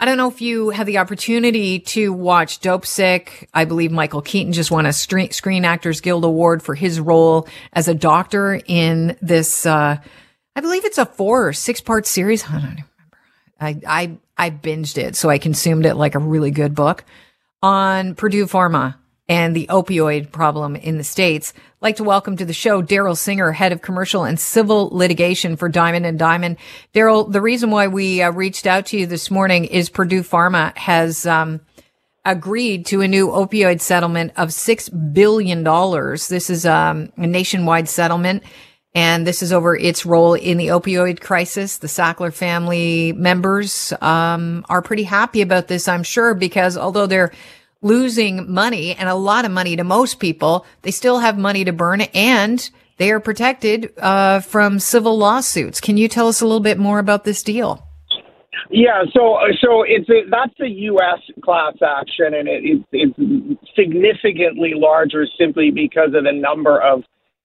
I don't know if you had the opportunity to watch Dopesick. I believe Michael Keaton just won a Screen Actors Guild Award for his role as a doctor in this. Uh, I believe it's a four or six part series. I don't remember. I, I I binged it, so I consumed it like a really good book on Purdue Pharma and the opioid problem in the states. I'd like to welcome to the show Daryl Singer, head of commercial and civil litigation for Diamond and Diamond. Daryl, the reason why we uh, reached out to you this morning is Purdue Pharma has um, agreed to a new opioid settlement of six billion dollars. This is um, a nationwide settlement. And this is over its role in the opioid crisis. The Sackler family members um, are pretty happy about this, I'm sure, because although they're losing money and a lot of money to most people, they still have money to burn and they are protected uh, from civil lawsuits. Can you tell us a little bit more about this deal? Yeah, so so it's a, that's a U.S. class action, and it, it, it's significantly larger simply because of the number of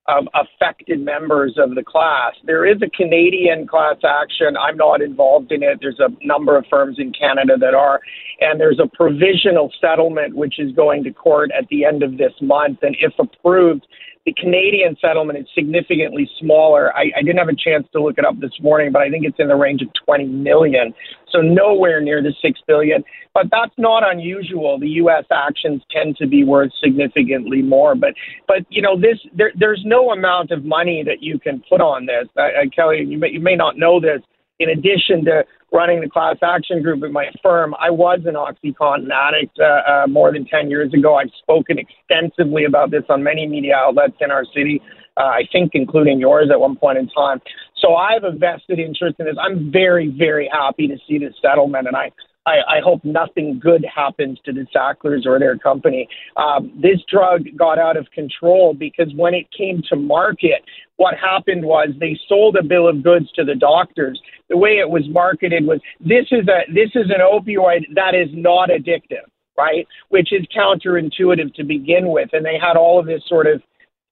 of affected members of the class. There is a Canadian class action. I'm not involved in it. There's a number of firms in Canada that are. And there's a provisional settlement which is going to court at the end of this month. And if approved, the Canadian settlement is significantly smaller. I, I didn't have a chance to look it up this morning, but I think it's in the range of 20 million. So nowhere near the 6 billion. But that's not unusual. The U.S. actions tend to be worth significantly more. But, but you know, this there, there's no amount of money that you can put on this. I, I, Kelly, you may, you may not know this. In addition to running the class action group at my firm. I was an OxyContin addict uh, uh, more than 10 years ago. I've spoken extensively about this on many media outlets in our city, uh, I think including yours at one point in time. So I have a vested interest in this. I'm very, very happy to see this settlement, and I, I, I hope nothing good happens to the Sacklers or their company. Um, this drug got out of control because when it came to market, what happened was they sold a bill of goods to the doctors. The way it was marketed was this is a this is an opioid that is not addictive, right? Which is counterintuitive to begin with, and they had all of this sort of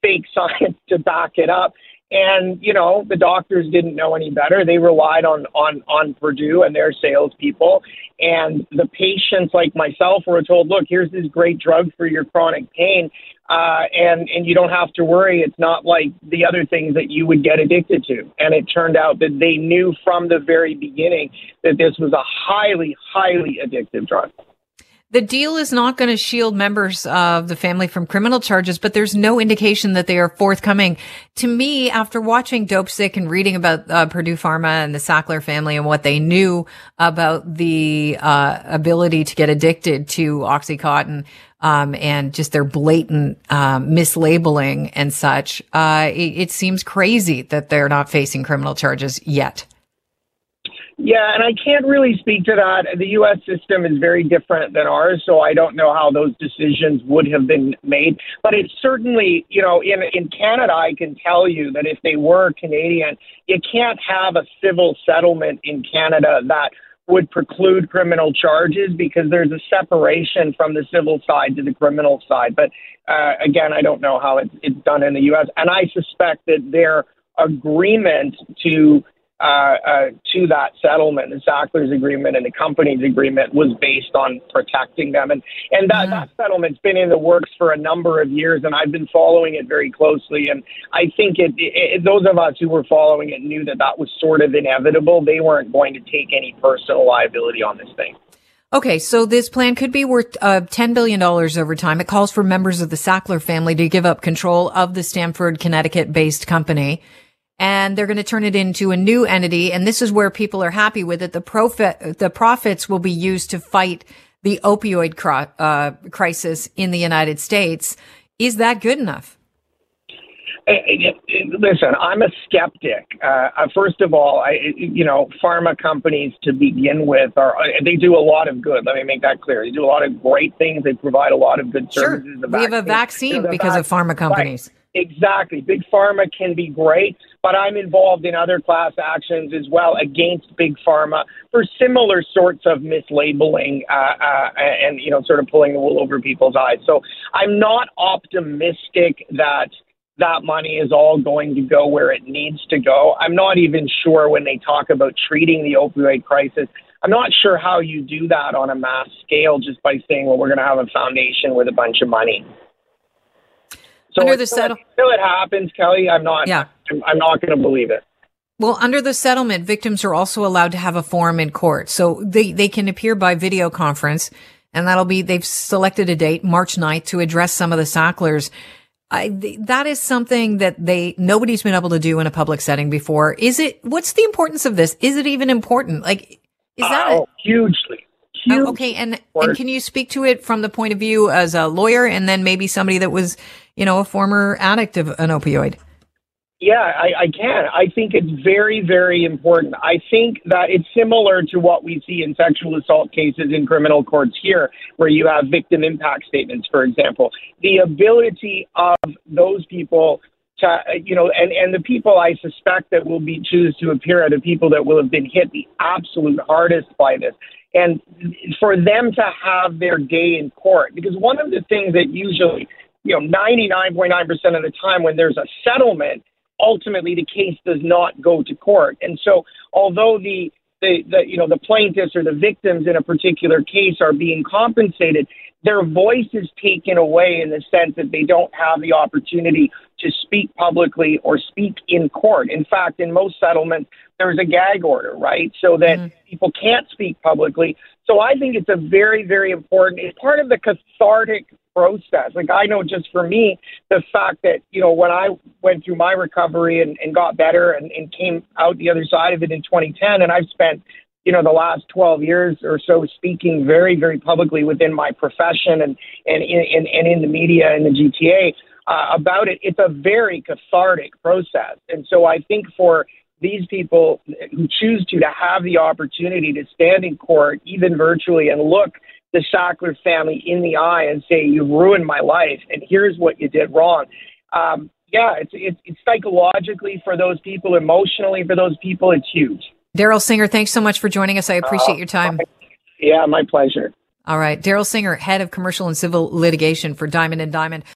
fake science to back it up. And you know, the doctors didn't know any better. They relied on on on Purdue and their salespeople. And the patients, like myself, were told, "Look, here's this great drug for your chronic pain, uh, and and you don't have to worry. It's not like the other things that you would get addicted to." And it turned out that they knew from the very beginning that this was a highly, highly addictive drug. The deal is not going to shield members of the family from criminal charges, but there's no indication that they are forthcoming. To me, after watching Dopesick and reading about uh, Purdue Pharma and the Sackler family and what they knew about the uh, ability to get addicted to OxyContin, um, and just their blatant um, mislabeling and such, uh, it, it seems crazy that they're not facing criminal charges yet. Yeah, and I can't really speak to that. The U.S. system is very different than ours, so I don't know how those decisions would have been made. But it's certainly, you know, in in Canada, I can tell you that if they were Canadian, you can't have a civil settlement in Canada that would preclude criminal charges because there's a separation from the civil side to the criminal side. But uh, again, I don't know how it's, it's done in the U.S. And I suspect that their agreement to uh, uh, to that settlement, the Sackler's agreement and the company's agreement was based on protecting them. And, and that, that settlement's been in the works for a number of years, and I've been following it very closely. And I think it, it, those of us who were following it knew that that was sort of inevitable. They weren't going to take any personal liability on this thing. Okay, so this plan could be worth uh, $10 billion over time. It calls for members of the Sackler family to give up control of the Stamford, Connecticut based company and they're going to turn it into a new entity. And this is where people are happy with it. The profit, the profits will be used to fight the opioid cro- uh, crisis in the United States. Is that good enough? Listen, I'm a skeptic. Uh, uh, first of all, I, you know, pharma companies to begin with are they do a lot of good. Let me make that clear. They do a lot of great things. They provide a lot of good services. Sure. We have a vaccine because vac- of pharma companies. Right. Exactly. Big pharma can be great, but I'm involved in other class actions as well against big pharma for similar sorts of mislabeling uh, uh, and you know sort of pulling the wool over people's eyes. So I'm not optimistic that that money is all going to go where it needs to go. I'm not even sure when they talk about treating the opioid crisis. I'm not sure how you do that on a mass scale just by saying, well, we're going to have a foundation with a bunch of money. So under the until, settle- until it happens, Kelly, I'm not. Yeah. I'm, I'm not going to believe it. Well, under the settlement, victims are also allowed to have a forum in court. So they, they can appear by video conference and that'll be, they've selected a date, March 9th, to address some of the Sacklers. I, th- that is something that they, nobody's been able to do in a public setting before. Is it, what's the importance of this? Is it even important? Like, is that oh, hugely? a, Huge. oh, okay? And, and can you speak to it from the point of view as a lawyer and then maybe somebody that was, you know, a former addict of an opioid? Yeah, I, I can. I think it's very, very important. I think that it's similar to what we see in sexual assault cases in criminal courts here, where you have victim impact statements, for example. The ability of those people to, you know, and, and the people I suspect that will be choose to appear are the people that will have been hit the absolute hardest by this. And for them to have their day in court, because one of the things that usually, you know, 99.9% of the time when there's a settlement, ultimately the case does not go to court. And so, although the the, the you know the plaintiffs or the victims in a particular case are being compensated, their voice is taken away in the sense that they don't have the opportunity to speak publicly or speak in court. In fact, in most settlements, there's a gag order, right? So that mm-hmm. people can't speak publicly. So I think it's a very, very important, it's part of the cathartic process. Like I know just for me, the fact that, you know, when I went through my recovery and, and got better and, and came out the other side of it in 2010, and I've spent, you know, the last 12 years or so speaking very, very publicly within my profession and, and, in, and in the media and the GTA uh, about it, it's a very cathartic process. And so I think for these people who choose to to have the opportunity to stand in court, even virtually, and look the Sackler family in the eye and say, "You ruined my life, and here's what you did wrong." Um, yeah, it's, it's it's psychologically for those people, emotionally for those people, it's huge. Daryl Singer, thanks so much for joining us. I appreciate uh, your time. Yeah, my pleasure. All right, Daryl Singer, head of commercial and civil litigation for Diamond and Diamond.